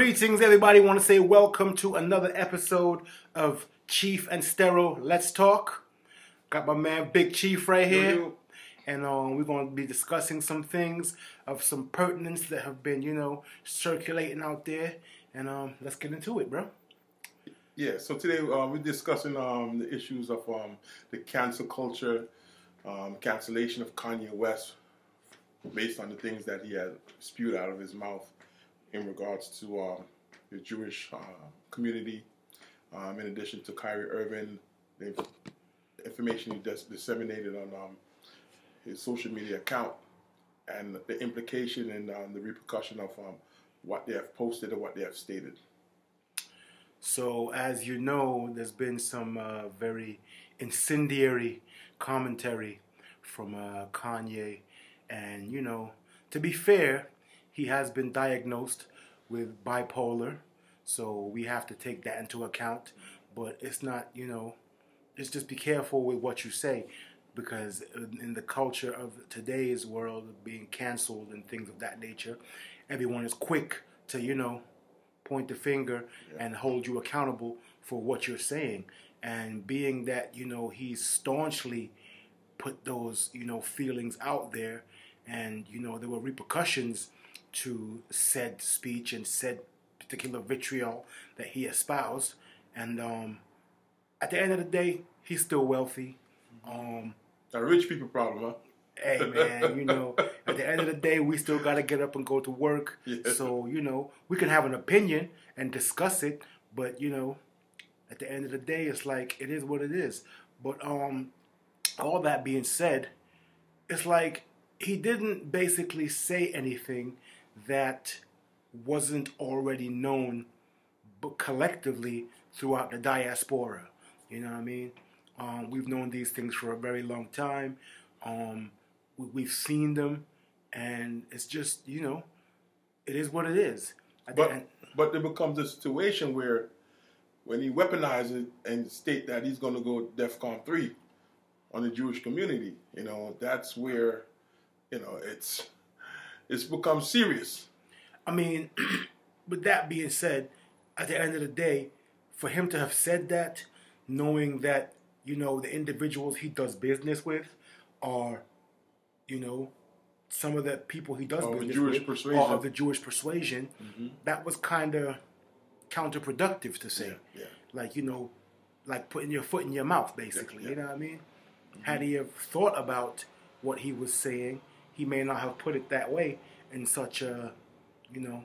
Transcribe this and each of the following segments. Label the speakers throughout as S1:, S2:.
S1: Greetings, everybody. Want to say welcome to another episode of Chief and Stero Let's Talk. Got my man Big Chief right here,
S2: Yo, yo.
S1: and um, we're going to be discussing some things of some pertinence that have been, you know, circulating out there. And um, let's get into it, bro.
S2: Yeah, so today uh, we're discussing um, the issues of um, the cancel culture, um, cancellation of Kanye West, based on the things that he had spewed out of his mouth in regards to um, the Jewish uh, community. Um, in addition to Kyrie Irving, the information he dis- disseminated on um, his social media account, and the implication and um, the repercussion of um, what they have posted and what they have stated.
S1: So, as you know, there's been some uh, very incendiary commentary from uh, Kanye. And, you know, to be fair, he has been diagnosed with bipolar. So, we have to take that into account. But it's not, you know, it's just be careful with what you say. Because in the culture of today's world, of being canceled and things of that nature, everyone is quick to, you know, point the finger and hold you accountable for what you're saying. And being that, you know, he's staunchly put those, you know, feelings out there and, you know, there were repercussions to said speech and said particular vitriol that he espoused. And um, at the end of the day, he's still wealthy. Um,
S2: A rich people problem, huh?
S1: hey man, you know, at the end of the day, we still got to get up and go to work.
S2: Yeah.
S1: So you know, we can have an opinion and discuss it, but you know, at the end of the day, it's like it is what it is. But um, all that being said, it's like he didn't basically say anything that wasn't already known, but collectively throughout the diaspora. You know what I mean? Um, we've known these things for a very long time. Um, we, we've seen them, and it's just you know, it is what it is.
S2: But but there becomes a situation where when he weaponizes and state that he's going to go DEFCON three on the Jewish community, you know, that's where you know it's it's become serious.
S1: I mean, with that being said, at the end of the day, for him to have said that, knowing that, you know, the individuals he does business with are, you know, some of the people he does
S2: the
S1: business
S2: Jewish
S1: with
S2: persuasion. Mm-hmm.
S1: are of the Jewish persuasion, that was kind of counterproductive to say.
S2: Yeah, yeah.
S1: Like, you know, like putting your foot in your mouth, basically.
S2: Yeah,
S1: You know what I mean? Had he have thought about what he was saying, he may not have put it that way in such a, you know,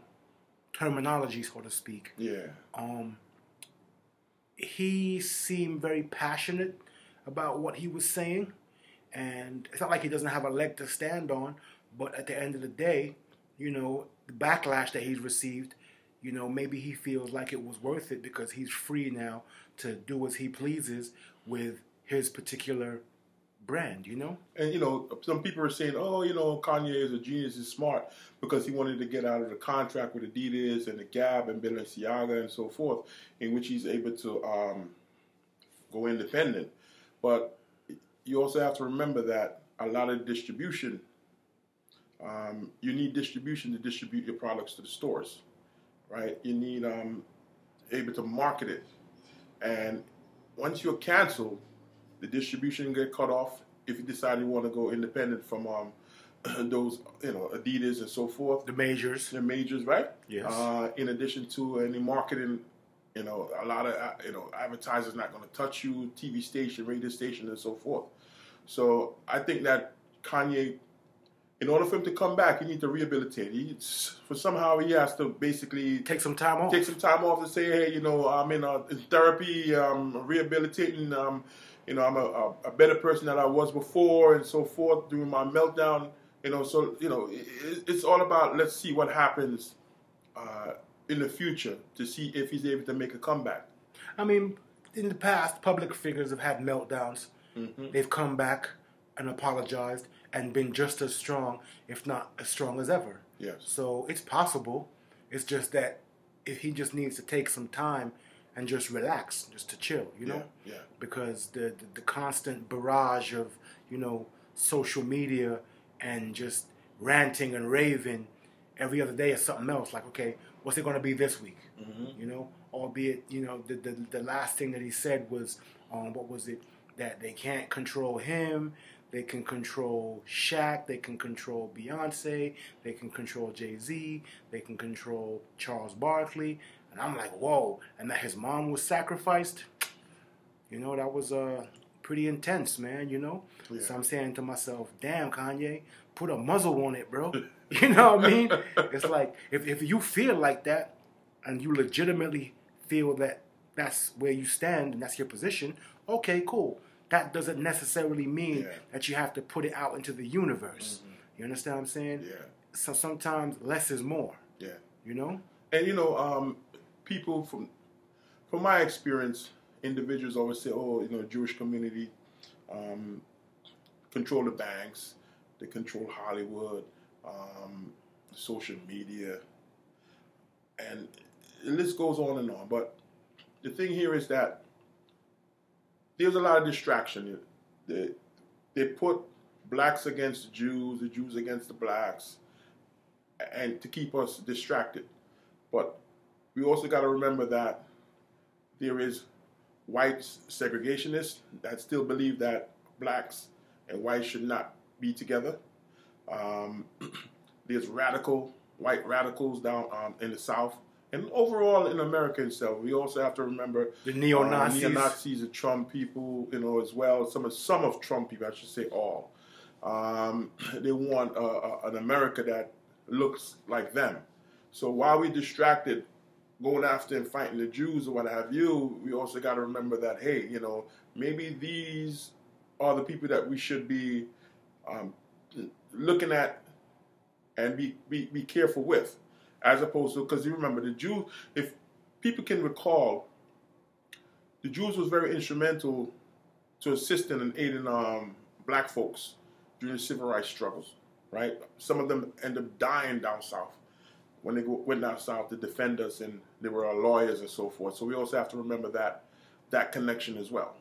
S1: terminology, so to speak.
S2: Yeah,
S1: Um, he seemed very passionate about what he was saying, and it's not like he doesn't have a leg to stand on. But at the end of the day, you know, the backlash that he's received, you know, maybe he feels like it was worth it because he's free now to do as he pleases with his particular brand. You know,
S2: and you know some people are saying, oh, you know, Kanye is a genius, he's smart because he wanted to get out of the contract with Adidas and the Gap and Balenciaga and so forth, in which he's able to um, go independent. But you also have to remember that a lot of distribution, um, you need distribution to distribute your products to the stores, right? You need um, able to market it, and once you're canceled, the distribution get cut off. If you decide you want to go independent from um, those, you know, Adidas and so forth,
S1: the majors.
S2: the majors, right?
S1: Yes.
S2: Uh, in addition to any marketing, you know, a lot of uh, you know advertisers not going to touch you, TV station, radio station, and so forth. So I think that Kanye, in order for him to come back, he needs to rehabilitate. He, for somehow he has to basically
S1: Take some time off.
S2: take some time off to say, hey, you know, I'm in, uh, in therapy, um, rehabilitating, um, you know, I'm a, a, a better person than I was before, and so forth. During my meltdown, you know, so you know, it, it's all about let's see what happens uh, in the future to see if he's able to make a comeback.
S1: I mean, in the past, public figures have had meltdowns. They've come back and apologized and been just as strong, if not as strong as ever.
S2: Yes.
S1: So it's possible. It's just that if he just needs to take some time and just relax, just to chill, you know?
S2: Yeah, yeah.
S1: Because the, the, the constant barrage of, you know, social media and just ranting and raving every other day is something else. Like, okay, what's it going to be this week?
S2: Mhm.
S1: You know, albeit you know the, the the last thing that he said was, um, what was it? That they can't control him. They can control Shaq. They can control Beyonce. They can control Jay Z. They can control Charles Barkley. And I'm like, whoa! And that his mom was sacrificed. You know, that was uh pretty intense, man. You know.
S2: Yeah.
S1: So I'm saying to myself, damn, Kanye, put a muzzle on it, bro. You know what I mean? It's like if, if you feel like that and you legitimately feel that that's where you stand and that's your position, okay, cool. That doesn't necessarily mean
S2: Yeah.
S1: that you have to put it out into the universe. You understand what I'm saying?
S2: Yeah.
S1: So sometimes less is more,
S2: Yeah.
S1: you know?
S2: And you know, um, people from from my experience, individuals always say, "Oh, you know, Jewish community um, control the banks, they control Hollywood, um, social media, and the list goes on and on." But the thing here is that there's a lot of distraction. They, they put blacks against the Jews, the Jews against the blacks, and to keep us distracted. But we also got to remember that there is white segregationists that still believe that blacks and whites should not be together. Um, there's radical white radicals down um, in the South, and overall in America itself. We also have to remember
S1: The neo Nazis.
S2: uh, neo-Nazis and Trump people, you know, as well. Some of some of Trump people, I should say, all. Um, they want uh, uh, an America that looks like them. So while we're distracted, going after and fighting the Jews or what have you, we also got to remember that hey, you know, maybe these are the people that we should be um, looking at and be, be be careful with, as opposed to because you remember the Jews. If people can recall, the Jews was very instrumental to assisting and aiding um, black folks during the civil rights struggles. Right, some of them end up dying down south when they go, went down south to defend us, and they were our lawyers and so forth. So we also have to remember that that connection as well.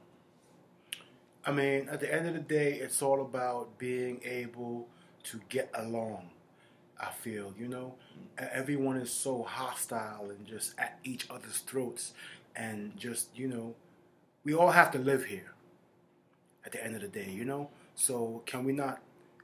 S1: I mean, at the end of the day, it's all about being able to get along. I feel, you know, everyone is so hostile and just at each other's throats, and just, you know, we all have to live here at the end of the day, you know? So, can we not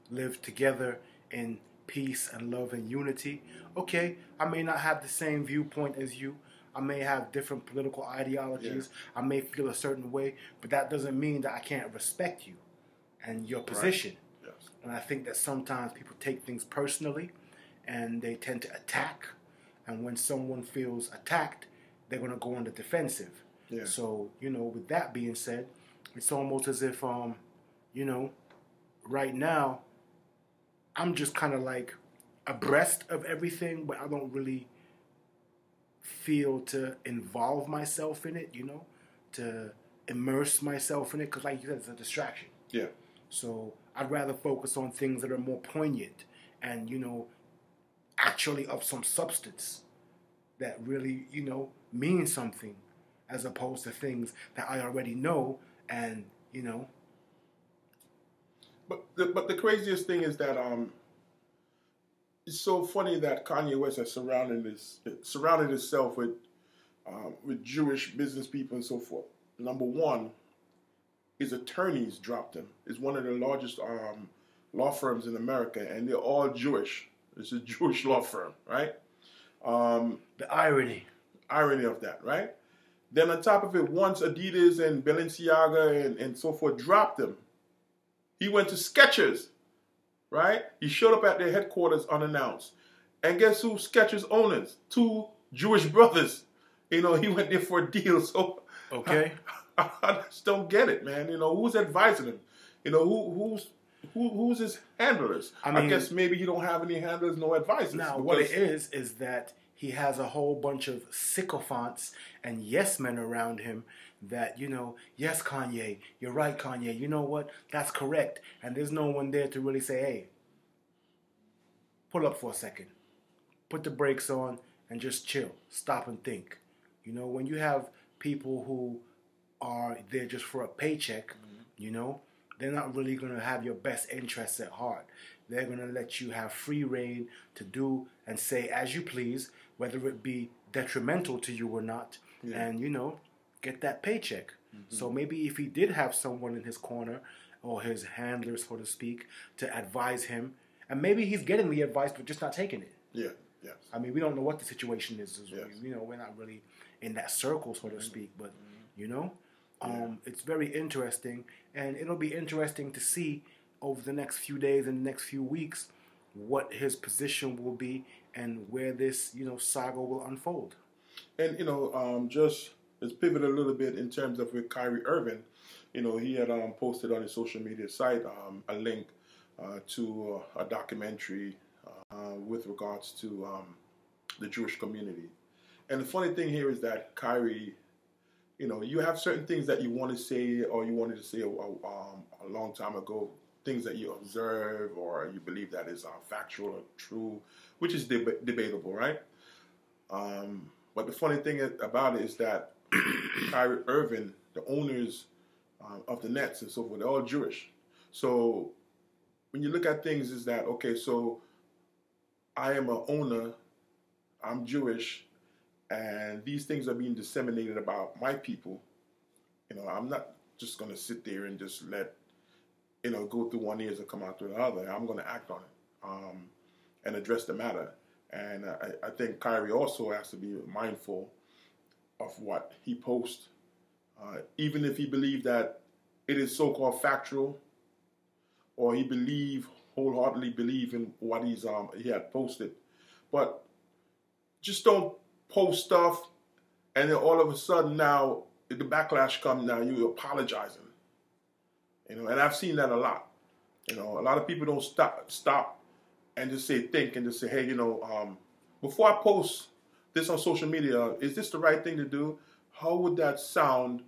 S1: live together in peace and love and unity? Okay, I may not have the same viewpoint as you. I may have different political ideologies. I may feel a certain way, but that doesn't mean that I can't respect you and your position.
S2: Yes.
S1: And I think that sometimes people take things personally and they tend to attack. And when someone feels attacked, they're going to go on the defensive.
S2: Yeah.
S1: So, you know, with that being said, it's almost as if, um, you know, right now, I'm just kind of like abreast of everything, but I don't really feel to involve myself in it, you know, to immerse myself in it, because, like you said, it's a distraction.
S2: Yeah.
S1: So I'd rather focus on things that are more poignant and, you know, actually of some substance that really, you know, means something as opposed to things that I already know and, you know,
S2: But the, but the craziest thing is that um, it's so funny that Kanye West has surrounded his surrounded himself with um, with Jewish business people and so forth. Number one, his attorneys dropped him. It's one of the largest um, law firms in America, and they're all Jewish. It's a Jewish law firm, right? Um,
S1: the irony.
S2: irony of that, right? Then on top of it, once Adidas and Balenciaga and, and so forth dropped him, he went to Skechers, right? He showed up at their headquarters unannounced. And guess who Skechers owners? Two Jewish brothers. You know, he went there for a deal. So
S1: Okay.
S2: I, I just don't get it, man. You know, who's advising him? You know, who who's who, who's his handlers?
S1: I
S2: I, guess maybe he don't have any handlers, no advisors.
S1: Now, what it
S2: is
S1: is is that he has a whole bunch of sycophants and yes men around him that you know, yes, Kanye, you're right, Kanye. You know what? That's correct. And there's no one there to really say, hey, pull up for a second, put the brakes on, and just chill, stop and think. You know, when you have people who are there just for a paycheck, mm-hmm. you know, they're not really going to have your best interests at heart. They're going to let you have free reign to do and say as you please, whether it be detrimental to you or not,
S2: Yeah.
S1: and you know, get that paycheck. Mm-hmm. So maybe if he did have someone in his corner or his handler, so to speak, to advise him, and maybe he's getting the advice but just not taking it.
S2: Yeah. Yes.
S1: I mean, we don't know what the situation is.
S2: Yes.
S1: You know, we're not really in that circle, so to mm-hmm. speak. But mm-hmm. you know, um, it's very interesting, and it'll be interesting to see over the next few days and the next few weeks what his position will be and where this you know saga will unfold.
S2: And you know, um, just let's pivot a little bit in terms of with Kyrie Irving. You know, he had um, posted on his social media site um, a link uh, to uh, a documentary uh, with regards to um, the Jewish community. And the funny thing here is that Kyrie, you know, you have certain things that you want to say or you wanted to say a, um, a long time ago, things that you observe or you believe that is uh, factual or true, which is deb- debatable, right? Um, but the funny thing about it is that Kyrie Irving, the owners um, of the Nets and so forth, they're all Jewish. So when you look at things, is that okay? So I am a owner, I'm Jewish, and these things are being disseminated about my people. You know, I'm not just going to sit there and just let you know go through one ears and come out through the other. I'm going to act on it um, and address the matter. And I, I think Kyrie also has to be mindful of what he posts, uh, even if he believes that it is so-called factual, or he believe wholeheartedly believe in what he's um he had posted, but just don't post stuff, and then all of a sudden now the backlash comes. Now you're apologizing, you know, and I've seen that a lot. You know, a lot of people don't stop stop and just say think and just say, hey, you know, um, before I post this on social media, is this the right thing to do? How would that sound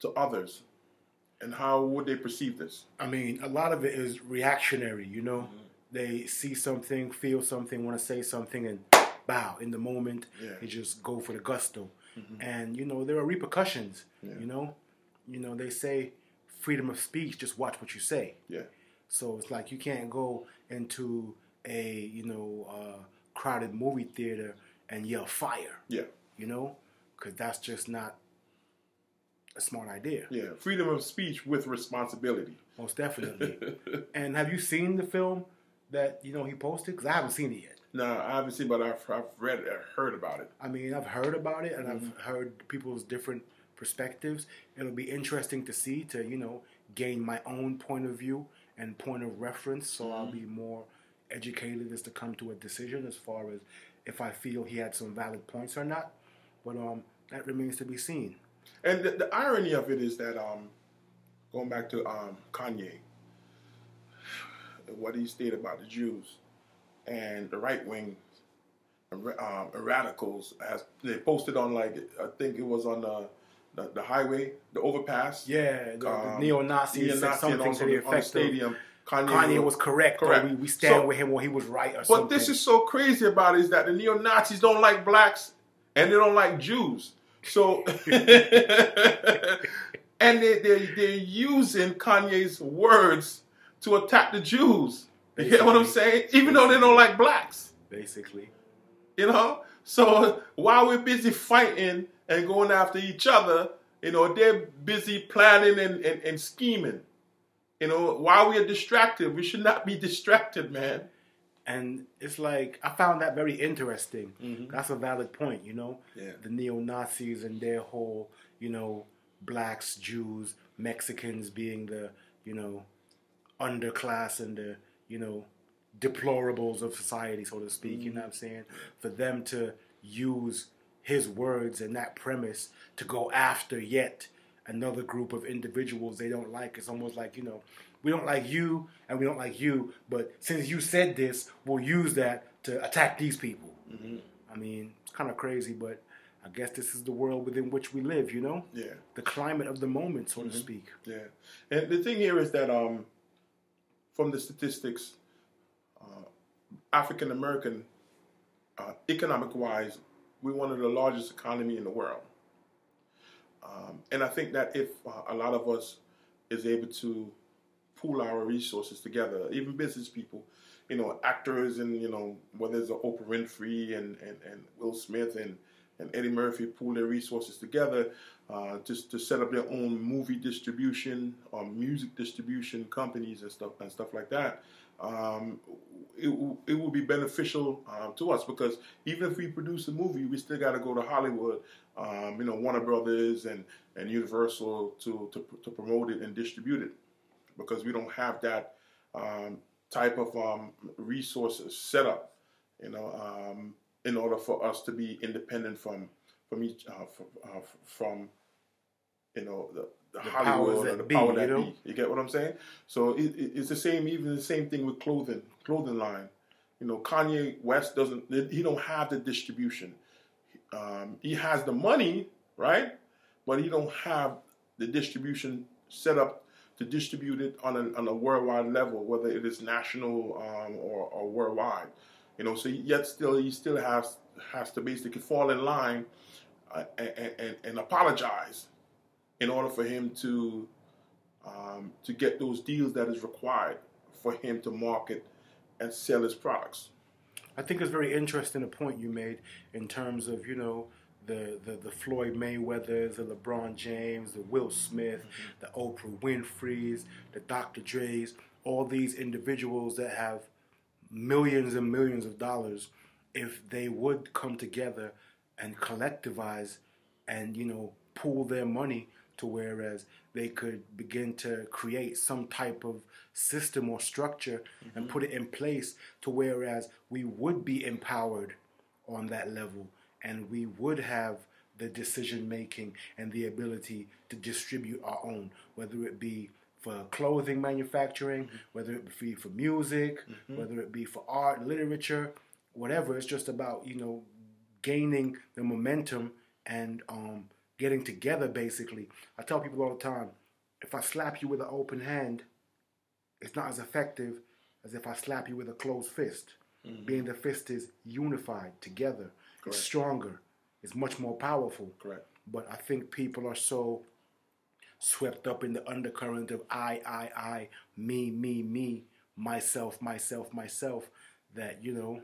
S2: to others? And how would they perceive this?
S1: I mean, a lot of it is reactionary. You know, they see something, feel something, want to say something, and bow in the moment.
S2: Yeah.
S1: They just go for the gusto, and you know there are repercussions.
S2: Yeah.
S1: You know, you know they say freedom of speech. Just watch what you say.
S2: Yeah,
S1: So it's like you can't go into a you know uh, crowded movie theater and yell fire.
S2: yeah,
S1: You know, because that's just not a smart idea.
S2: yeah. Freedom of speech with responsibility.
S1: Most definitely. and have you seen the film that you know he posted? Because I haven't seen it yet.
S2: No, seen, but I've, I've read, I've heard about it.
S1: I mean, I've heard about it and I've heard people's different perspectives. It'll be interesting to see to you know gain my own point of view and point of reference, so I'll be more educated as to come to a decision as far as if I feel he had some valid points or not. But um, that remains to be seen.
S2: And the, the irony of it is that, um, going back to um, Kanye, what he stated about the Jews and the right wing um, radicals, as they posted on like I think it was on the the, the highway, the overpass.
S1: Yeah, the, the
S2: Um,
S1: neo Nazis said something to the
S2: the
S1: effect of
S2: stadium. Kanye,
S1: Kanye was correct,
S2: Correct.
S1: we, we stand
S2: So-
S1: with him when he was right or something.
S2: But
S1: something.
S2: this is so crazy about it is that the neo Nazis don't like blacks and they don't like Jews. So, and they, they, they're using Kanye's words to attack the Jews. You get what I'm saying? Even though they don't like blacks,
S1: basically.
S2: you know? So while we're busy fighting and going after each other, you know, they're busy planning and, and, and scheming. You know, while we are distracted, we should not be distracted, man.
S1: And it's like I found that very interesting.
S2: Mhm.
S1: That's a valid point, you know.
S2: Yeah.
S1: The neo Nazis and their whole, you know, blacks, Jews, Mexicans being the, you know, underclass and the, you know, deplorables of society, so to speak. You know mm. what I'm saying? For them to use his words and that premise to go after yet another group of individuals they don't like. It's almost like, you know, we don't like you and we don't like you, but since you said this, we'll use that to attack these people. Mm-hmm. I mean, it's kind of crazy, but I guess this is the world within which we live, you know?
S2: Yeah.
S1: The climate of the moment, so to mm-hmm. speak.
S2: Yeah, and the thing here is that um, from the statistics, uh, African American, uh, economic wise, we're one of the largest economy in the world, um, and I think that if uh, a lot of us is able to pool our resources together. Even business people, you know, actors and you know whether it's Oprah Winfrey and, and, and Will Smith and and Eddie Murphy pool their resources together uh, just to set up their own movie distribution or music distribution companies and stuff and stuff like that. Um, it, it will be beneficial uh, to us because even if we produce a movie, we still got to go to Hollywood, um, you know, Warner Brothers and, and Universal to, to, to promote it and distribute it because we don't have that um, type of um, resources set up, you know, um, in order for us to be independent from from each uh, from, uh, from you know the, the, the Hollywood or the be, power that you know? be. You get what I'm saying? So it, it, it's the same. Even the same thing with clothing, clothing line. You know, Kanye West doesn't. He don't have the distribution. Um, he has the money, right? But he don't have the distribution set up to distribute it on a, on a worldwide level, whether it is national um, or, or worldwide. You know, so yet still he still has has to basically fall in line uh, and, and, and, apologize in order for him to um, to get those deals that is required for him to market and sell his products.
S1: I think it's very interesting the point you made in terms of you know the, the, the Floyd Mayweathers, the LeBron James, the Will Smith, mm-hmm. the Oprah Winfrey's, the Dr. Dre's, all these individuals that have millions and millions of dollars if they would come together and collectivize and you know pool their money to whereas they could begin to create some type of system or structure mm-hmm. and put it in place to whereas we would be empowered on that level and we would have the decision making and the ability to distribute our own whether it be for clothing manufacturing, mm-hmm. whether it be for music, mm-hmm. whether it be for art, literature, whatever. It's just about you know gaining the momentum and um, getting together. Basically, I tell people all the time: if I slap you with an open hand, it's not as effective as if I slap you with a closed fist. Mm-hmm. Being the fist is unified together, Correct. it's stronger, it's much more powerful.
S2: Correct.
S1: But I think people are so swept up in the undercurrent of I, I, I, me, me, me, myself, myself, myself, that, you know,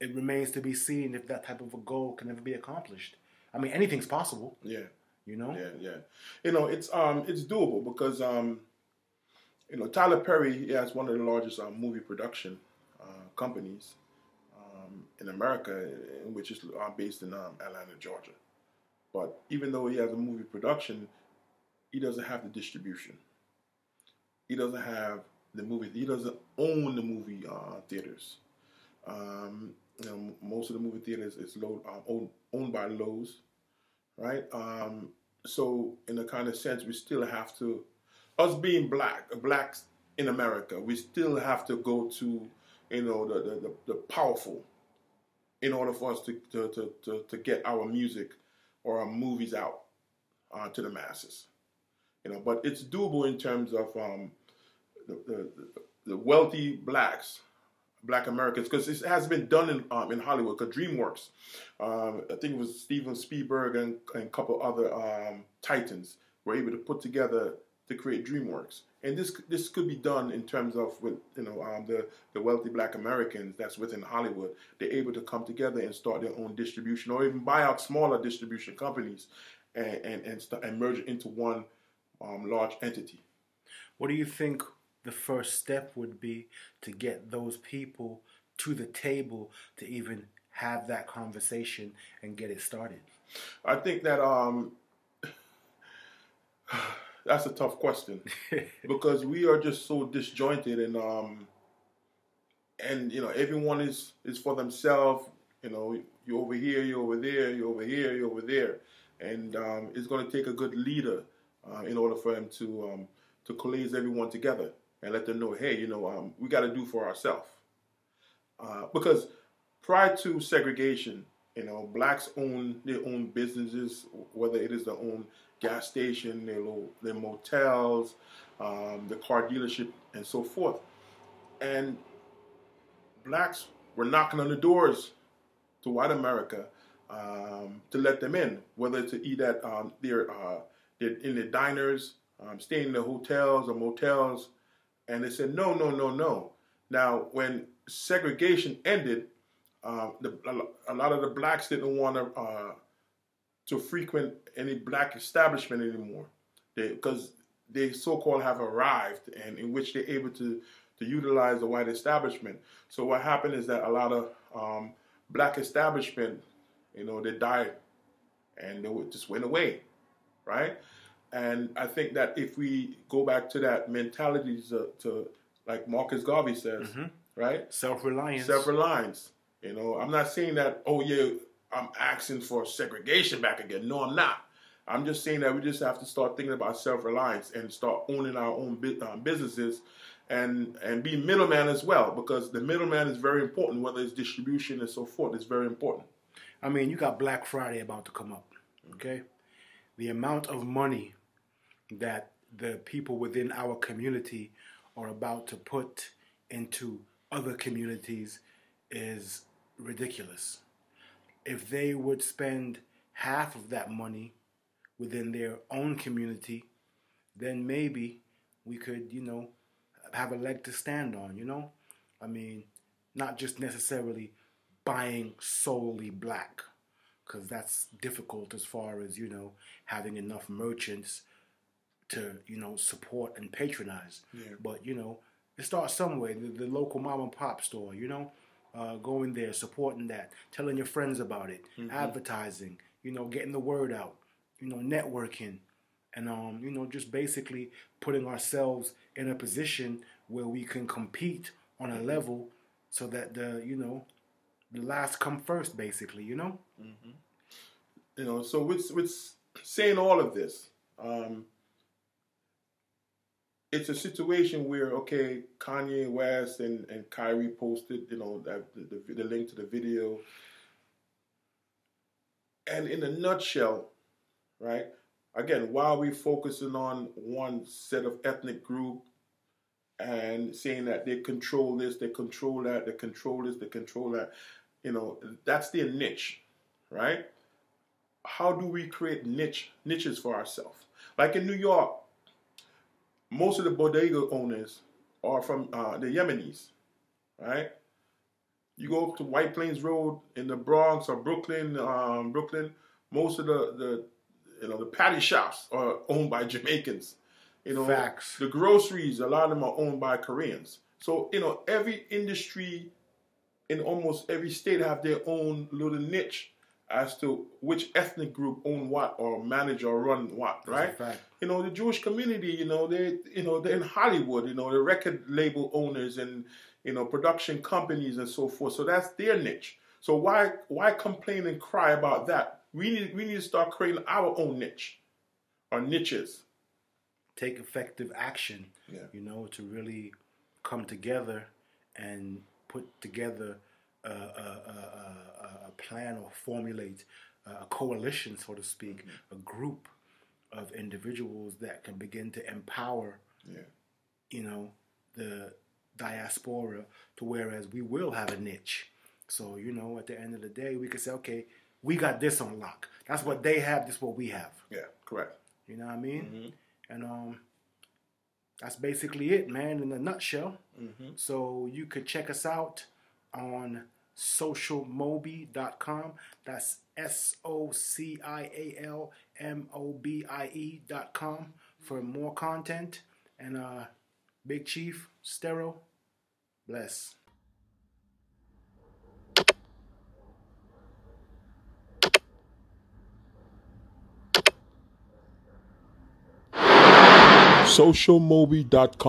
S1: it remains to be seen if that type of a goal can ever be accomplished. I mean, anything's possible.
S2: Yeah.
S1: You know?
S2: Yeah, yeah. You know, it's um it's doable because um you know, Tyler Perry has one of the largest um, movie production uh, companies um, in America, which is uh, based in um, Atlanta, Georgia. But even though he has a movie production, he doesn't have the distribution. He doesn't have the movie. He doesn't own the movie uh, theaters. Um, you know, most of the movie theaters is low, uh, owned, owned by Loews, right? Um, so, in a kind of sense, we still have to, us being black, blacks in America, we still have to go to, you know, the the, the, the powerful, in order for us to, to to, to to get our music or our movies out uh, to the masses you know. But it's doable in terms of um, the, the, the, wealthy blacks, Black Americans, because it has been done in um, in Hollywood. Because DreamWorks, um, I think it was Steven Spielberg and, and a couple other um, titans were able to put together to create DreamWorks. And this this could be done in terms of with you know um, the the wealthy Black Americans that's within Hollywood. They're able to come together and start their own distribution, or even buy out smaller distribution companies, and and and, st- and merge into one um, large entity.
S1: What do you think the first step would be to get those people to the table to even have that conversation and get it started?
S2: I think that um, that's a tough question because we are just so disjointed and um, and you know everyone is is for themselves. You know, you're over here, you're over there, you're over here, you're over there, and um, it's going to take a good leader uh, in order for him to um, to coalesce everyone together and let them know, hey, you know, um, we got to do for ourselves. Uh, because prior to segregation, you know, blacks own their own businesses, whether it is their own gas station, their, their motels, um, the car dealership, and so forth. And blacks were knocking on the doors to white America um, to let them in, whether to eat at um, their uh, in the diners um, staying in the hotels or motels, and they said no, no, no, no. Now, when segregation ended, uh, the, a lot of the blacks didn't want to uh, to frequent any black establishment anymore, because they, they so-called have arrived, and in which they're able to to utilize the white establishment. So what happened is that a lot of um, black establishment, you know, they died, and they just went away, right? And I think that if we go back to that mentality to, to like Marcus Garvey says, mm-hmm. right?
S1: Self reliance.
S2: Self reliance. You know, I'm not saying that, oh, yeah, I'm asking for segregation back again. No, I'm not. I'm just saying that we just have to start thinking about self reliance and start owning our own um, businesses and and be middleman as well because the middleman is very important whether it's distribution and so forth it's very important
S1: i mean you got black friday about to come up okay the amount of money that the people within our community are about to put into other communities is ridiculous. If they would spend half of that money within their own community, then maybe we could, you know, have a leg to stand on, you know? I mean, not just necessarily buying solely black, because that's difficult as far as, you know, having enough merchants to you know support and patronize. Yeah. But you know, it starts somewhere. The, the, local mom and pop store. You know, uh, going there, supporting that, telling your friends about it, mm-hmm. advertising. You know, getting the word out. You know, networking, and um, you know, just basically putting ourselves in a position where we can compete on a level, so that the you know, the last come first. Basically, you know.
S2: Mm-hmm. You know, so with with saying all of this. Um, it's a situation where okay, Kanye West and, and Kyrie posted, you know, that the, the, the link to the video. And in a nutshell, right? Again, while we focusing on one set of ethnic group and saying that they control this, they control that, they control this, they control that, you know, that's their niche, right? How do we create niche niches for ourselves? Like in New York, most of the bodega owners are from uh, the Yemenis, right? You go up to White Plains Road in the Bronx or Brooklyn, um, Brooklyn. Most of the, the you know the patty shops are owned by Jamaicans. You know,
S1: Facts.
S2: the groceries, a lot of them are owned by Koreans. So you know, every industry in almost every state have their own little niche as to which ethnic group own what or manage or run what, right? You know, the Jewish community, you know, they you know, they're in Hollywood, you know, the record label owners and you know, production companies and so forth. So that's their niche. So why why complain and cry about that? We need we need to start creating our own niche or niches.
S1: Take effective action, yeah. you know, to really come together and put together a, a, a, a plan or formulate a coalition, so to speak, mm-hmm. a group of individuals that can begin to empower, yeah. you know, the diaspora to whereas we will have a niche. So, you know, at the end of the day, we could say, okay, we got this on lock. That's what they have, this what we have.
S2: Yeah, correct.
S1: You know what I mean? Mm-hmm. And um that's basically it, man, in a nutshell. Mm-hmm. So you could check us out on socialmobie.com. That's S O C I A L M O B I E.com for more content. And uh, Big Chief, Stero, bless.
S2: socialmobie.com